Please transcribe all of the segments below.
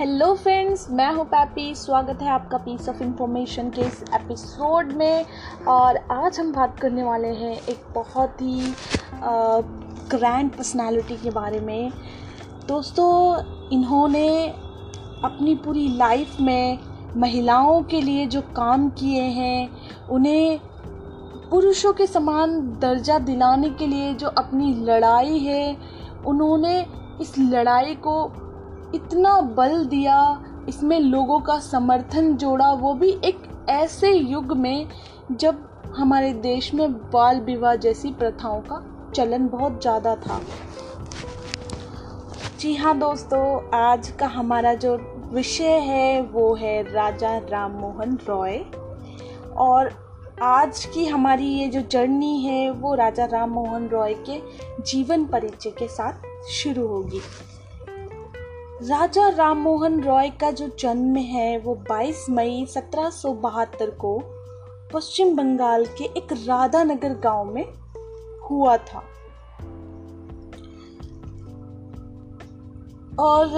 Hello friends मैं हूँ pappy स्वागत है आपका पीस ऑफ़ इंफॉर्मेशन के इस एपिसोड में। और आज हम बात करने वाले हैं एक बहुत ही ग्रैंड पर्सनालिटी के बारे में। दोस्तों, इन्होंने अपनी पूरी लाइफ में महिलाओं के लिए जो काम किए हैं, उन्हें पुरुषों के समान दर्जा दिलाने के लिए जो अपनी लड़ाई है, उन्होंने इस लड़ाई को इतना बल दिया, इसमें लोगों का समर्थन जोड़ा, वो भी एक ऐसे युग में जब हमारे देश में बाल विवाह जैसी प्रथाओं का चलन बहुत ज़्यादा था। जी हाँ दोस्तों, आज का हमारा जो विषय है, वो है राजा राम मोहन रॉय। और आज की हमारी ये जो जर्नी है, वो राजा राम मोहन रॉय के जीवन परिचय के साथ शुरू होगी। राजा राम मोहन रॉय का जो जन्म है वो 22 मई सत्रह सौ बहत्तर को पश्चिम बंगाल के एक राधानगर गाँव में हुआ था। और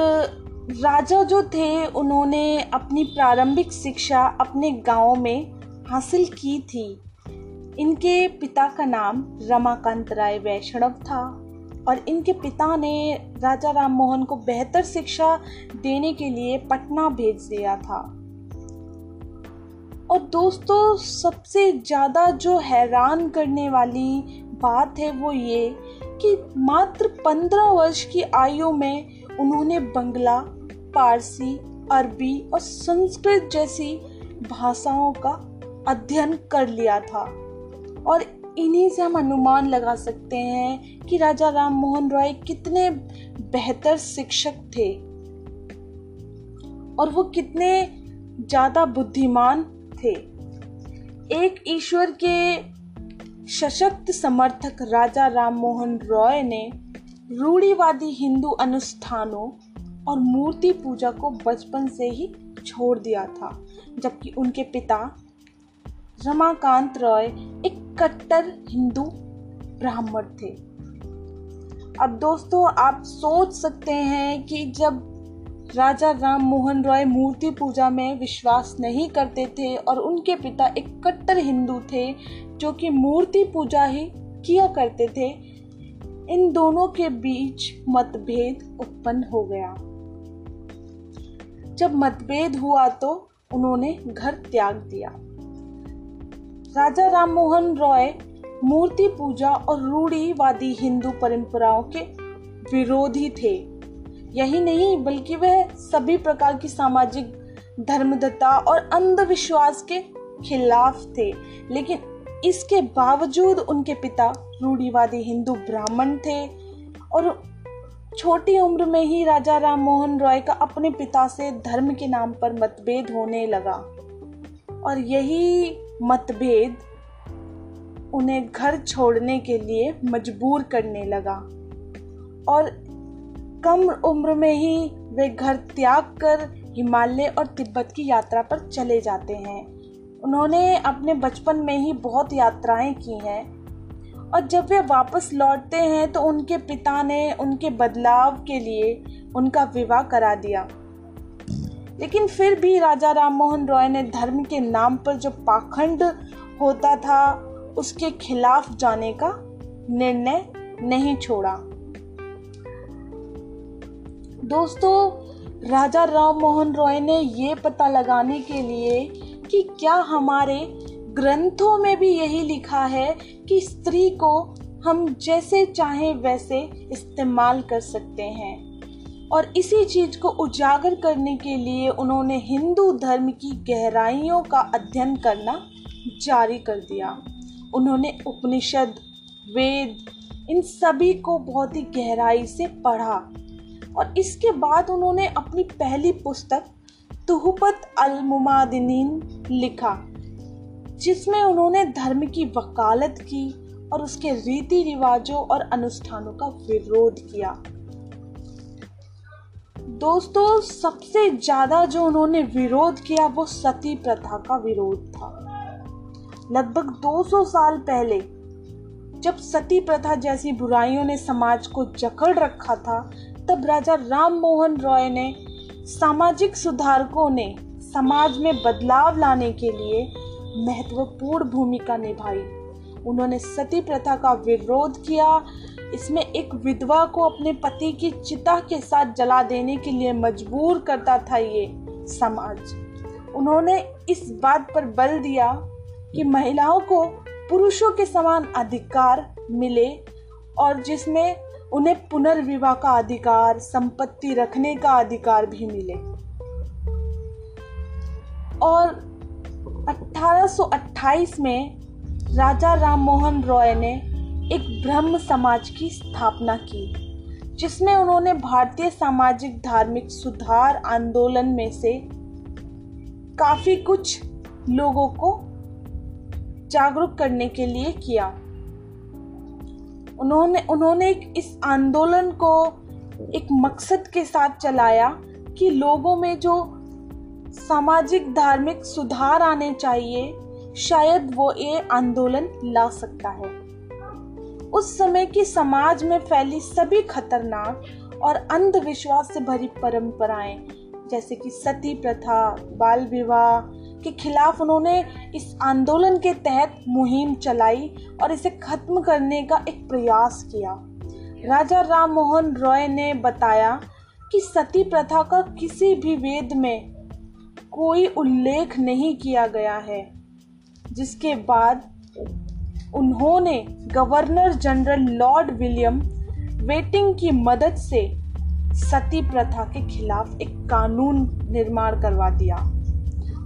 राजा जो थे, उन्होंने अपनी प्रारंभिक शिक्षा अपने गाँव में हासिल की थी। इनके पिता का नाम रमाकांत राय वैष्णव था। और इनके पिता ने राजा राम मोहन को बेहतर शिक्षा देने के लिए पटना भेज दिया था। और दोस्तों, सबसे ज़्यादा जो हैरान करने वाली बात है वो ये कि मात्र पंद्रह वर्ष की आयु में उन्होंने बंगला, पारसी, अरबी और संस्कृत जैसी भाषाओं का अध्ययन कर लिया था। और इन्हीं से हम अनुमान लगा सकते हैं कि राजा राम मोहन रॉय कितने बेहतर शिक्षक थे और वो कितने ज़्यादा बुद्धिमान थे। एक ईश्वर के सशक्त समर्थक राजा राम मोहन रॉय ने रूढ़ीवादी हिंदू अनुष्ठानों और मूर्ति पूजा को बचपन से ही छोड़ दिया था, जबकि उनके पिता रमाकांत रॉय एक कट्टर हिंदू ब्राह्मण थे। अब दोस्तों, आप सोच सकते हैं कि जब राजा राम मोहन रॉय मूर्ति पूजा में विश्वास नहीं करते थे और उनके पिता एक कट्टर हिंदू थे जो कि मूर्ति पूजा ही किया करते थे, इन दोनों के बीच मतभेद उत्पन्न हो गया। जब मतभेद हुआ तो उन्होंने घर त्याग दिया। राजा राम मोहन रॉय, मूर्ति पूजा और रूढ़ीवादी हिंदू परंपराओं के विरोधी थे। यही नहीं, बल्कि वह सभी प्रकार की सामाजिक धर्मदत्ता और अंधविश्वास के खिलाफ थे। लेकिन इसके बावजूद उनके पिता रूढ़ीवादी हिंदू ब्राह्मण थे और छोटी उम्र में ही राजा राम मोहन रॉय का अपने पिता से धर्म के नाम पर मतभेद होने लगा। और यही मतभेद उन्हें घर छोड़ने के लिए मजबूर करने लगा। और कम उम्र में ही वे घर त्याग कर हिमालय और तिब्बत की यात्रा पर चले जाते हैं। उन्होंने अपने बचपन में ही बहुत यात्राएँ की हैं। और जब वे वापस लौटते हैं तो उनके पिता ने उनके बदलाव के लिए उनका विवाह करा दिया। लेकिन फिर भी राजा राम मोहन रॉय ने धर्म के नाम पर जो पाखंड होता था, उसके खिलाफ जाने का निर्णय नहीं छोड़ा। दोस्तों, राजा राम मोहन रॉय ने ये पता लगाने के लिए कि क्या हमारे ग्रंथों में भी यही लिखा है कि स्त्री को हम जैसे चाहें वैसे इस्तेमाल कर सकते हैं। और इसी चीज़ को उजागर करने के लिए उन्होंने हिंदू धर्म की गहराइयों का अध्ययन करना जारी कर दिया। उन्होंने उपनिषद, वेद, इन सभी को बहुत ही गहराई से पढ़ा और इसके बाद उन्होंने अपनी पहली पुस्तक तुहपत अल मुमादिनीन लिखा, जिसमें उन्होंने धर्म की वकालत की और उसके रीति रिवाजों और अनुष्ठानों का विरोध किया। दोस्तों, सबसे ज़्यादा जो उन्होंने विरोध किया वो सती प्रथा का विरोध था। लगभग 200 साल पहले, जब सती प्रथा जैसी बुराइयों ने समाज को जकड़ रखा था, तब राजा राम मोहन रॉय ने सामाजिक सुधारकों ने समाज में बदलाव लाने के लिए महत्वपूर्ण भूमिका निभाई। उन्होंने सती प्रथा का विरोध किया इसमें एक विधवा को अपने पति की चिता के साथ जला देने के लिए मजबूर करता था ये समाज। उन्होंने इस बात पर बल दिया कि महिलाओं को पुरुषों के समान अधिकार मिले और जिसमें उन्हें पुनर्विवाह का अधिकार, संपत्ति रखने का अधिकार भी मिले। और 1828 में राजा राम मोहन रॉय ने एक ब्रह्म समाज की स्थापना की, जिसमें उन्होंने भारतीय सामाजिक, धार्मिक सुधार आंदोलन में से काफ़ी कुछ लोगों को जागरूक करने के लिए किया। उन्होंने उन्होंने इस आंदोलन को एक मकसद के साथ चलाया कि लोगों में जो सामाजिक, धार्मिक सुधार आने चाहिए, शायद वो ये आंदोलन ला सकता है। उस समय की समाज में फैली सभी खतरनाक और अंधविश्वास से भरी परंपराएँ, जैसे कि सती प्रथा, बाल विवाह, के खिलाफ उन्होंने इस आंदोलन के तहत मुहिम चलाई और इसे खत्म करने का एक प्रयास किया। राजा राम मोहन रॉय ने बताया कि सती प्रथा का किसी भी वेद में कोई उल्लेख नहीं किया गया है, जिसके बाद उन्होंने गवर्नर जनरल लॉर्ड विलियम वेटिंग की मदद से सती प्रथा के खिलाफ एक कानून निर्माण करवा दिया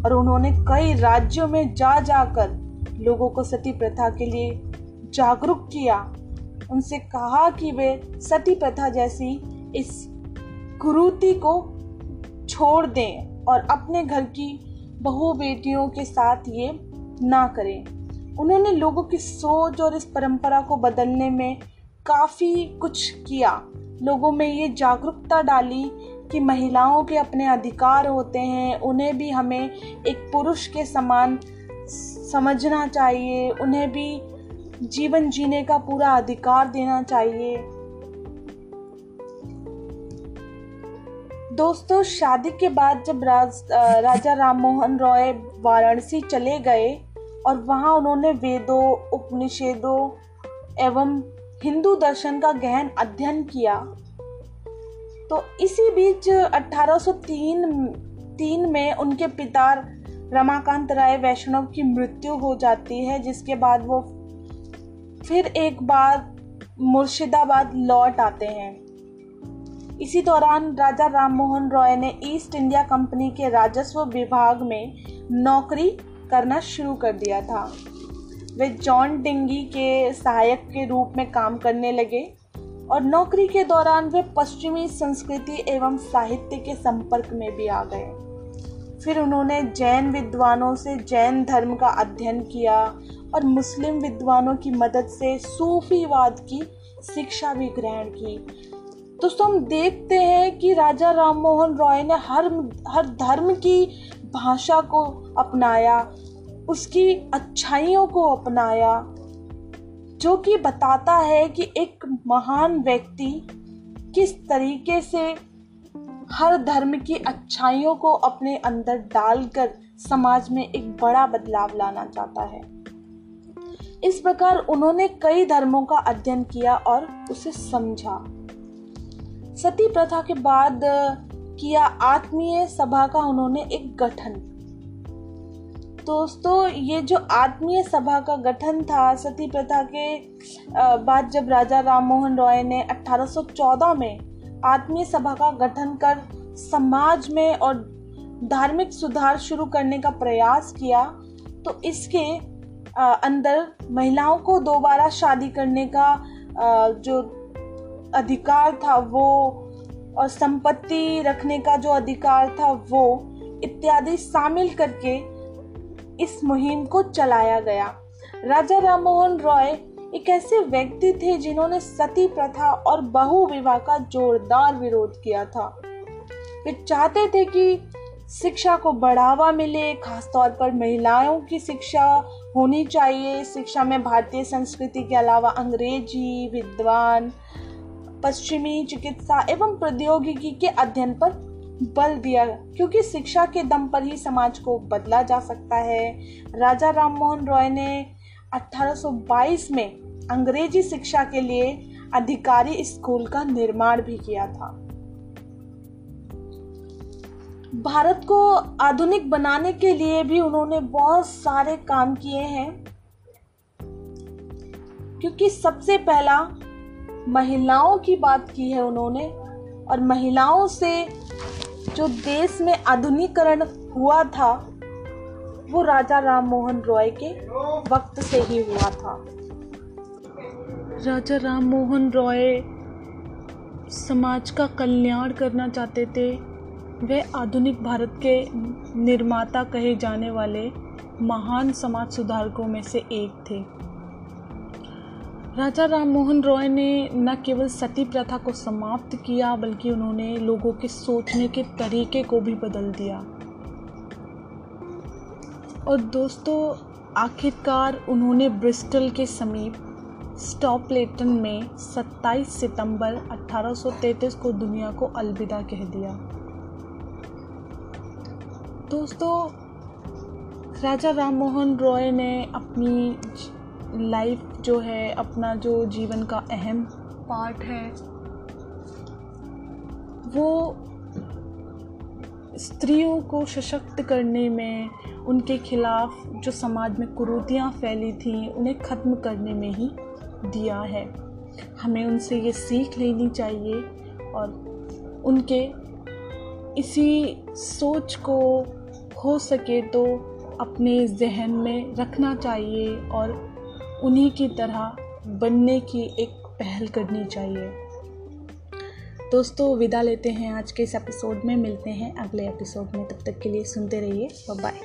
और उन्होंने कई राज्यों में जा जाकर लोगों को सती प्रथा के लिए जागरूक किया। उनसे कहा कि वे सती प्रथा जैसी इस कुरूति को छोड़ दें और अपने घर की बहु बेटियों के साथ ये ना करें। उन्होंने लोगों की सोच और इस परंपरा को बदलने में काफ़ी कुछ किया। लोगों में ये जागरूकता डाली कि महिलाओं के अपने अधिकार होते हैं उन्हें भी हमें एक पुरुष के समान समझना चाहिए उन्हें भी जीवन जीने का पूरा अधिकार देना चाहिए। दोस्तों शादी के बाद जब राज, राजा राम मोहन रॉय वाराणसी चले गए और वहाँ उन्होंने वेदों, उपनिषेदों एवं हिंदू दर्शन का गहन अध्ययन किया। तो इसी बीच 1803 तीन में उनके पिता रमाकांत राय वैष्णव की मृत्यु हो जाती है, जिसके बाद वो फिर एक बार मुर्शिदाबाद लौट आते हैं। इसी दौरान राजा राम मोहन रॉय ने ईस्ट इंडिया कंपनी के राजस्व विभाग में नौकरी करना शुरू कर दिया था। वे जॉन डिंगी के सहायक के रूप में काम करने लगे और नौकरी के दौरान वे पश्चिमी संस्कृति एवं साहित्य के संपर्क में भी आ गए। फिर उन्होंने जैन विद्वानों से जैन धर्म का अध्ययन किया और मुस्लिम विद्वानों की मदद से सूफीवाद की शिक्षा भी ग्रहण की। दोस्तों, हम देखते हैं कि राजा राम मोहन रॉय ने हर हर धर्म की भाषा को अपनाया, उसकी अच्छाइयों को अपनाया, जो कि बताता है कि एक महान व्यक्ति किस तरीके से हर धर्म की अच्छाइयों को अपने अंदर डालकर समाज में एक बड़ा बदलाव लाना चाहता है। इस प्रकार उन्होंने कई धर्मों का अध्ययन किया और उसे समझा। सती प्रथा के बाद किया आत्मीय सभा का उन्होंने एक गठन। दोस्तों, ये जो आत्मीय सभा का गठन था, सती प्रथा के बाद जब राजा राम मोहन रॉय ने 1814 में आत्मीय सभा का गठन कर समाज में और धार्मिक सुधार शुरू करने का प्रयास किया तो इसके अंदर महिलाओं को दोबारा शादी करने का जो अधिकार था, वो और संपत्ति रखने का जो अधिकार था वो इत्यादि शामिल करके इस मुहिम को चलाया गया। राजा राममोहन रॉय एक ऐसे व्यक्ति थे जिन्होंने सती प्रथा और बहु विवाह का जोरदार विरोध किया था। वे चाहते थे कि शिक्षा को बढ़ावा मिले, खासतौर पर महिलाओं की शिक्षा होनी चाहिए। शिक्षा में भारतीय संस्कृति के अलावा अंग्रेज़ी, विद्वान पश्चिमी चिकित्सा एवं प्रौद्योगिकी के अध्ययन पर बल दिया, क्योंकि शिक्षा के दम पर ही समाज को बदला जा सकता है। राजा राम मोहन रॉय ने 1822 में अंग्रेज़ी शिक्षा के लिए अधिकारी स्कूल का निर्माण भी किया था। भारत को आधुनिक बनाने के लिए भी उन्होंने बहुत सारे काम किए हैं, क्योंकि सबसे पहला महिलाओं की बात की है उन्होंने और महिलाओं से जो देश में आधुनिकरण हुआ था, वो राजा राम मोहन रॉय के वक्त से ही हुआ था। राजा राम मोहन रॉय समाज का कल्याण करना चाहते थे, वे आधुनिक भारत के निर्माता कहे जाने वाले महान समाज सुधारकों में से एक थे। राजा राम मोहन रॉय ने न केवल सती प्रथा को समाप्त किया, बल्कि उन्होंने लोगों के सोचने के तरीके को भी बदल दिया। और दोस्तों, आखिरकार उन्होंने ब्रिस्टल के समीप स्टॉपलेटन में 27 सितंबर 1833 को दुनिया को अलविदा कह दिया। दोस्तों, राजा राम मोहन रॉय ने अपनी लाइफ जो है, अपना जो जीवन का अहम पार्ट है, वो स्त्रियों को सशक्त करने में, उनके खिलाफ जो समाज में कुरूतियाँ फैली थी, उन्हें ख़त्म करने में ही दिया है। हमें उनसे ये सीख लेनी चाहिए और उनके इसी सोच को हो सके तो अपने जहन में रखना चाहिए और उन्हीं की तरह बनने की एक पहल करनी चाहिए। दोस्तों, विदा लेते हैं आज के इस एपिसोड में। मिलते हैं अगले एपिसोड में। तब तक के लिए सुनते रहिए। बाय